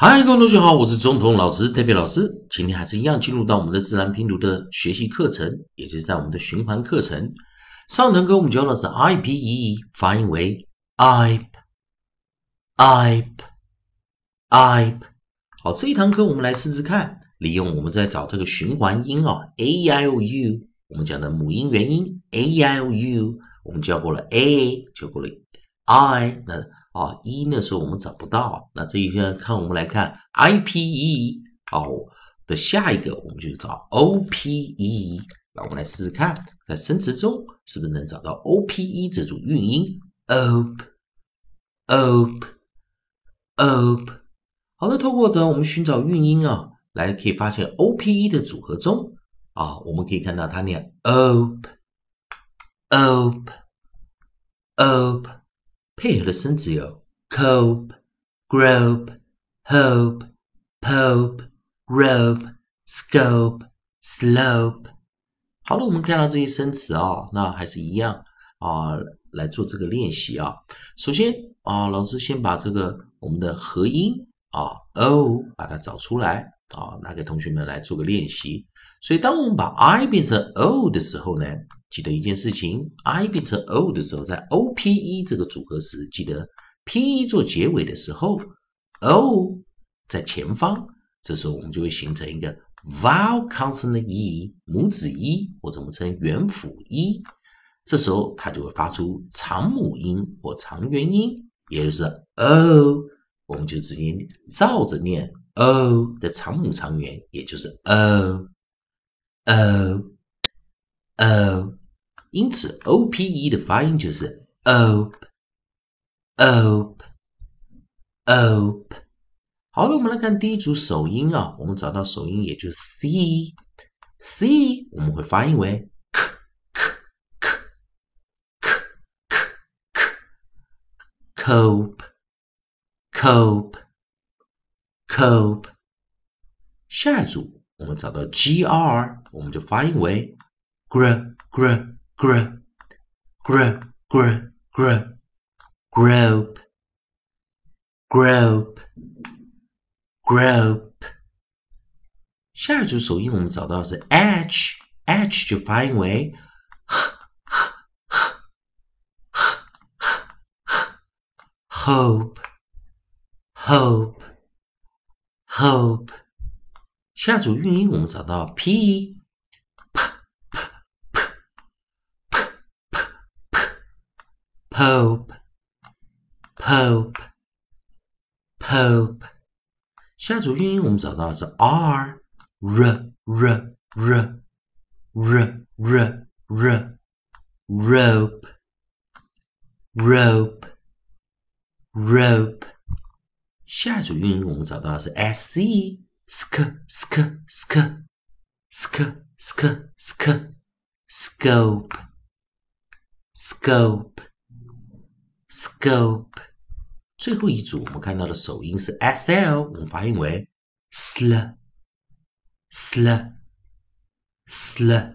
嗨，各位同学好，我是中统老师 David 老师。今天还是一样进入到我们的自然拼读的学习课程，也就是在我们的循环课程。上堂课我们教的是 I P E，发音为 ipe，ipe，ipe。好，这一堂课我们来试试看，利用我们在找这个循环音哦，a i o u，我们讲的母音元音 a i o u，我们教过了 a，教过了 i，那。啊，一那时候我们找不到，那这一天看我们来看 I P E 哦的下一个，我们就找 O P E。那我们来试试看，在生词中是不是能找到 O P E 这组韵音？Op，op，op。好的，透过着我们寻找韵音啊，来可以发现 O P E 的组合中啊，我们可以看到它念 op，op，op。配合的生词有 cope、grope、hope、pope、rope、scope、slope。好了，我们看到这些生词啊，那还是一样啊，来做这个练习啊。首先啊，老师先把这个我们的合音啊 o 把它找出来啊，拿给同学们来做个练习。所以，当我们把 i 变成 o 的时候呢，记得一件事情：i 变成 o 的时候，在 o p e 这个组合时，记得 p e 做结尾的时候，o 在前方，这时候我们就会形成一个 vowel consonant e 母子 e，或者我们称元辅 e，这时候它就会发出长母音或长元音，也就是 o，我们就直接照着念 o 的长母长元，也就是 o。o o，因此 o p e 的发音就是 op op op。好了，我们来看第一组首音啊，我们找到首音，也就是 c c，我们会发音为 k k k k k cope cope cope。下一组。我们找到 gr，我们就发音为 gr gr gr gr gr gr group group group。下一组首音我们找到是 h h 就发音为 hope hope hope。下组韵音，我们找到 p p p pope pope。下组韵音，我们找到是 r，r r r r r r rope rope rope。下组韵音，我们找到是 s c。sk sk sk sk sk sk scope scope Scope 最后一组我们看到的首音是 sl，我们发音为 sl sl sl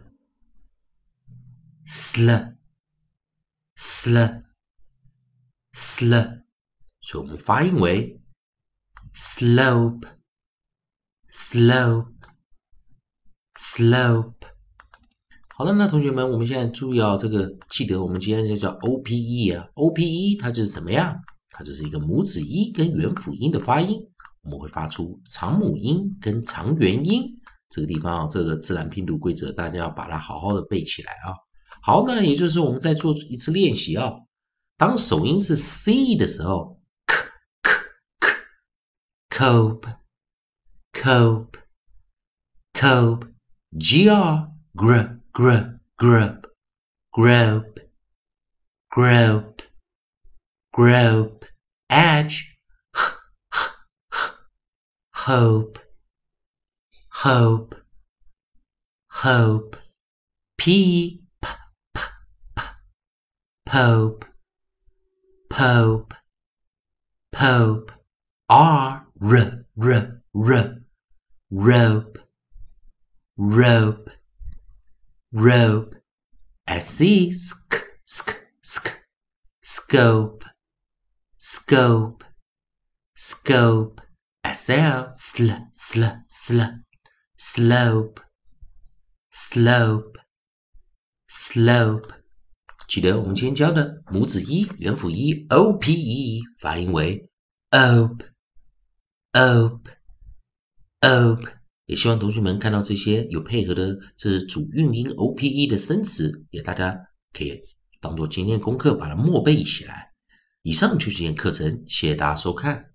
sl sl sl，所以我们发音为 slope。Slope, slope。好了，那同学们，我们现在注意啊，这个记得我们今天就叫 O P E 啊，O P E 它就是怎么样？它就是一个母子音跟元辅音的发音，我们会发出长母音跟长元音。这个地方啊，这个自然拼读规则，大家要把它好好的背起来啊。好，那也就是我们再做一次练习啊。当首音是 C 的时候，k k k cope。cope, cope, gr, gr, gr, grub, grope, grope, grope, edge, h, h, hope, hope, hope, p, p, p, pope, pope, pope, r, r, r, r, rope, rope, rope. S C sk sk sk scope, scope, scope. S L sl sl sl slope slope slope。记得我们今天教的母子一、元辅一 o p e 发音为 ope ope ope。 也希望同学们看到这些有配合的这主运音 o p e 的生词，也大家可以当做今天功课把它默背起来。以上就是今天课程，谢谢大家收看。